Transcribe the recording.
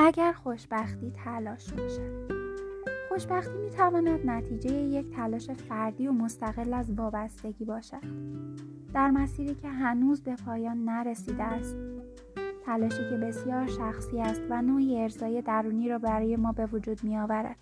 اگر خوشبختی تلاش باشد. خوشبختی می تواند نتیجه یک تلاش فردی و مستقل از وابستگی باشد. در مسیری که هنوز به پایان نرسیده است. تلاشی که بسیار شخصی است و نوعی ارزای درونی را برای ما به وجود می آورد.